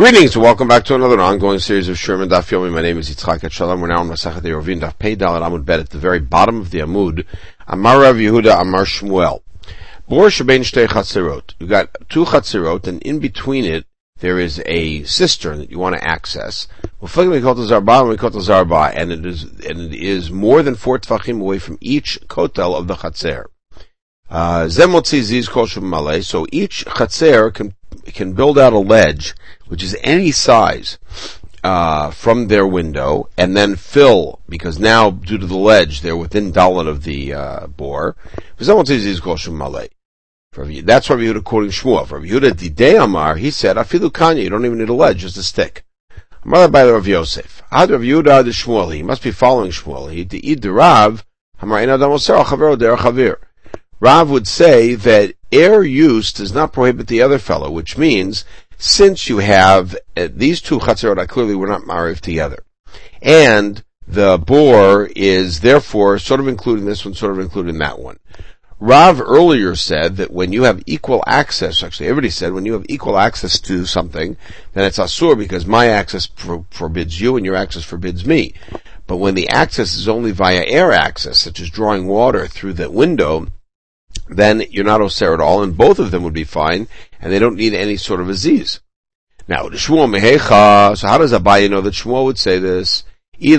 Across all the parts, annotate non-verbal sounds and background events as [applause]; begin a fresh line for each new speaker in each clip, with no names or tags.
Greetings and welcome back to another ongoing series of Sherman Daf Yomi. My name is Yitzchak Shalom. We're now on Masachet Eruvin Daf Pei Dalet Amud Bet at the very bottom of the Amud. Amar Rav Yehuda Amar Shmuel. Bor Shebein Shtei Chatzerot. You've got two Chatzerot and in between it there is a cistern that you want to access. And it is, and it is more than four tfachim away from each kotel of the Chatzer. Uh, so each Chatzer can can build out a ledge, which is any size, uh, from their window, and then fill, because now, due to the ledge, they're within dalet of the, uh, bore. That's Rabbi Yehuda quoting Shmuel. Rabbi Yehuda Didei Amar, he said, Afilu Kanya, you don't even need a ledge, just a stick. Mother by the Rav Yosef. Ad Rav Yehuda the Shmuel, he must be following Shmuel. He, the Rav. Rav would say that air use does not prohibit the other fellow, which means since you have uh, these two chatzerot, clearly were not married together, and the bore is therefore sort of including this one, sort of including that one. Rav earlier said that when you have equal access, actually everybody said when you have equal access to something, then it's asur because my access for, forbids you and your access forbids me. But when the access is only via air access, such as drawing water through the window, then you're not osir at all, and both of them would be fine, and they don't need any sort of aziz. Now, the Shmuel mehecha, so how does Abaye know that Shmuel would say this? Saw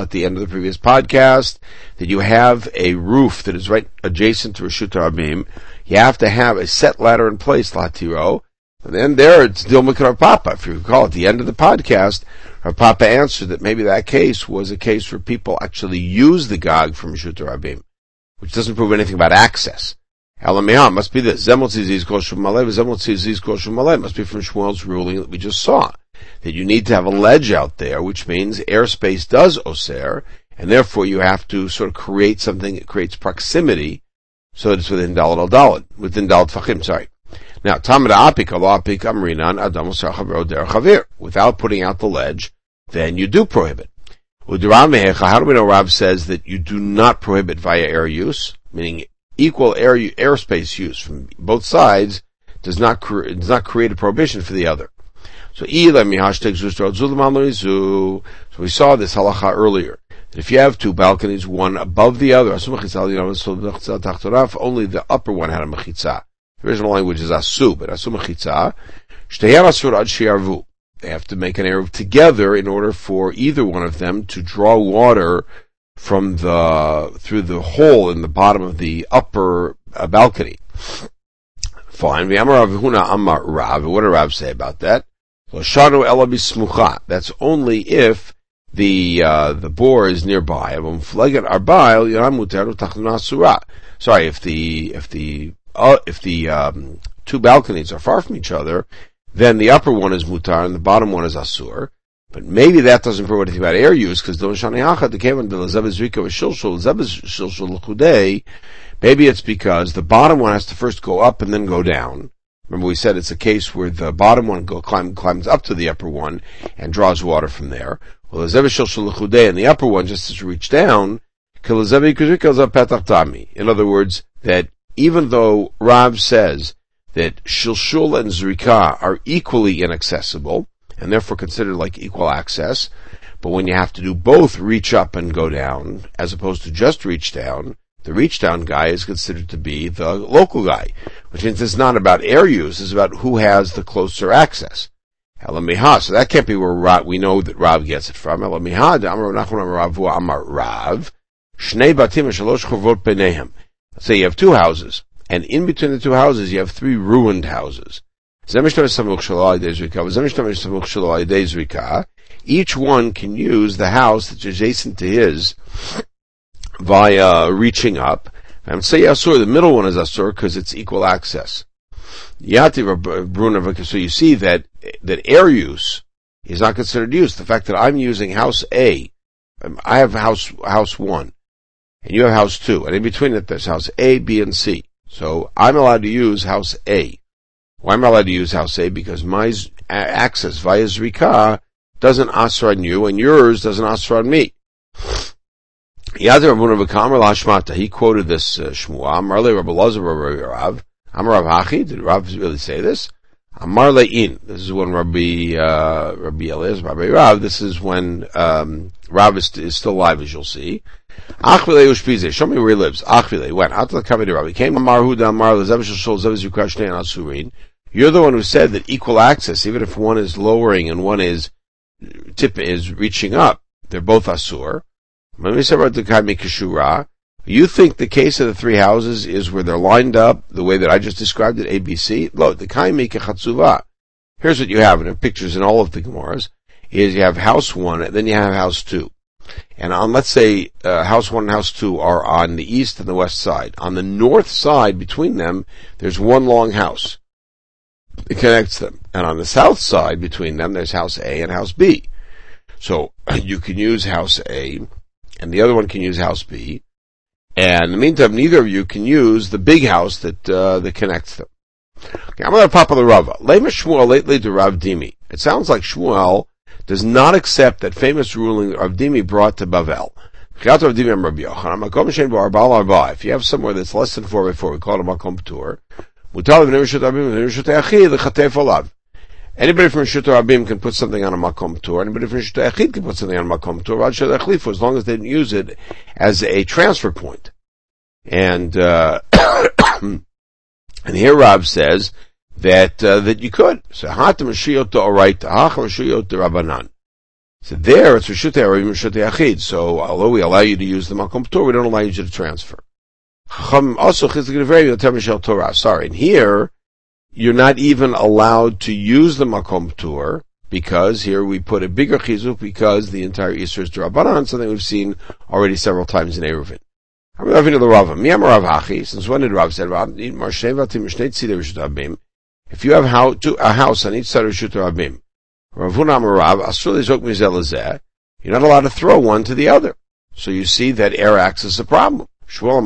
at the end of the previous podcast that you have a roof that is right adjacent to Rishut Rabim. You have to have a set ladder in place, latiro, and then there it's Dilma Papa. If you recall at the end of the podcast, her Papa answered that maybe that case was a case where people actually used the Gog from Shuta Rabim, which doesn't prove anything about access. Elamiyah must be this. Zemotziziz kosher malay, zemotziziz kosher malay must be from Shmuel's ruling that we just saw. That you need to have a ledge out there, which means airspace does oser, and therefore you have to sort of create something that creates proximity so that it's within Dalet al Dalet, within Dalit Fachim, sorry. Now, Tamada Apik Adamus Chavir. Without putting out the ledge, then you do prohibit. How do we know Rav says that you do not prohibit via air use, meaning equal air airspace use from both sides does not cre- does not create a prohibition for the other. So, so we saw this halacha earlier. That if you have two balconies, one above the other, only the upper one had a mechitza. The original language is asu, but asu mechitza. They have to make an eruv together in order for either one of them to draw water from the through the hole in the bottom of the upper uh, balcony. Fine. What did Rav say about that? That's only if the uh, the bore is nearby. Sorry, if the if the uh, if the um, two balconies are far from each other, then the upper one is mutar and the bottom one is asur. But maybe that doesn't prove anything about air use because don't shani the the zebezrika shilshul. Maybe it's because the bottom one has to first go up and then go down. Remember we said it's a case where the bottom one go, climb, climbs up to the upper one and draws water from there. Well, the and the upper one just has to reach down. In other words, that even though Rav says that Shilshul and Zrika are equally inaccessible, and therefore considered like equal access, but when you have to do both reach up and go down, as opposed to just reach down, the reach down guy is considered to be the local guy, which means it's not about air use, it's about who has the closer access. Elamiha, so that can't be where Rav, we know that Rav gets it from. Elamiha, Amar Rav, Amar Rav, Shnei Batim Shalosh Chovot Benehem. Say you have two houses, and in between the two houses you have three ruined houses. Each one can use the house that's adjacent to his [coughs] via reaching up. And say Asur, the middle one is Asur because it's equal access. So you see that, that air use is not considered use. The fact that I'm using house A, um, have house, house one and you have house two, and in between it there's house A, B, and C. So I'm allowed to use house A. Why am I allowed to use house A? Because my access via Zrika doesn't answer on you, and yours doesn't answer on me. He quoted this uh, Marle Rabbi Lazar Rav, Amar Rav Hachi, did Rav really say this? Amar Le'in, this is when Rabbi, uh, Rabbi Elias, Rabbi Rav, this is when, um, Rav is, is still alive, as you'll see. Achvile Ushpize, show me where he lives. Achvile, to the Rav. He came Amar Huda the Lezevish Shol Zevish Yukrashne and Asurin. You're the one who said that equal access, even if one is lowering and one is, tip is reaching up, they're both Asur. You think the case of the three houses is where they're lined up the way that I just described it, ABC? Look, the kaimika chatzuva. Here's what you have, and pictures in all of the Gemaras, is you have house one, and then you have house two. And on, let's say, uh, house one and house two are on the east and the west side. On the north side, between them, there's one long house. It connects them. And on the south side, between them, there's house A and house B. So, [clears throat] you can use house A, and the other one can use house B, and in the meantime, neither of you can use the big house that uh, that connects them. Okay, I'm going to pop on the Rava. Lema Shmuel lately to Rav Dimi. It sounds like Shmuel does not accept that famous ruling Rav Dimi brought to Bavel. If you have somewhere that's less than four by four, we call it a makom tour. Anybody from Rishut Rabim can put something on a Makom Tur. Anybody from Rishut Echid can put something on a Makom Tur. as long as they didn't use it as a transfer point. And, uh, [coughs] and here Rab says that, uh, that you could. So, Hatam Rishiyot Oraita, Hacham Rishiyot Rabbanan. So there, it's Rishut Rabim Rishut Echid. So, although we allow you to use the Makom Tur, we don't allow you to transfer. Also, chizik devarim yotem rishel Torah. Sorry, and here, you're not even allowed to use the makom tour because here we put a bigger chizuk because the entire Easter is drabanan, something we've seen already several times in Eruvin. Since when did Rav say If you have how, to, a house on each side of Rishut Rabim, you're not allowed to throw one to the other. So you see that air acts as a problem. So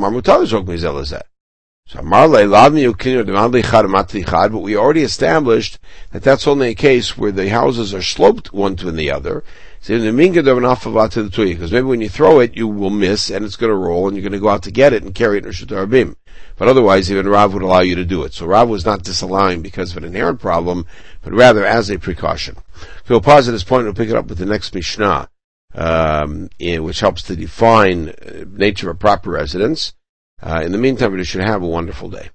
but we already established that that's only a case where the houses are sloped one to the other. Because maybe when you throw it, you will miss and it's going to roll and you're going to go out to get it and carry it in Arabim. But otherwise, even Rav would allow you to do it. So Rav was not disallowing because of an inherent problem, but rather as a precaution. So we'll pause at this point and we'll pick it up with the next Mishnah, um, which helps to define uh, nature of proper residence. Uh, in the meantime, you should have a wonderful day.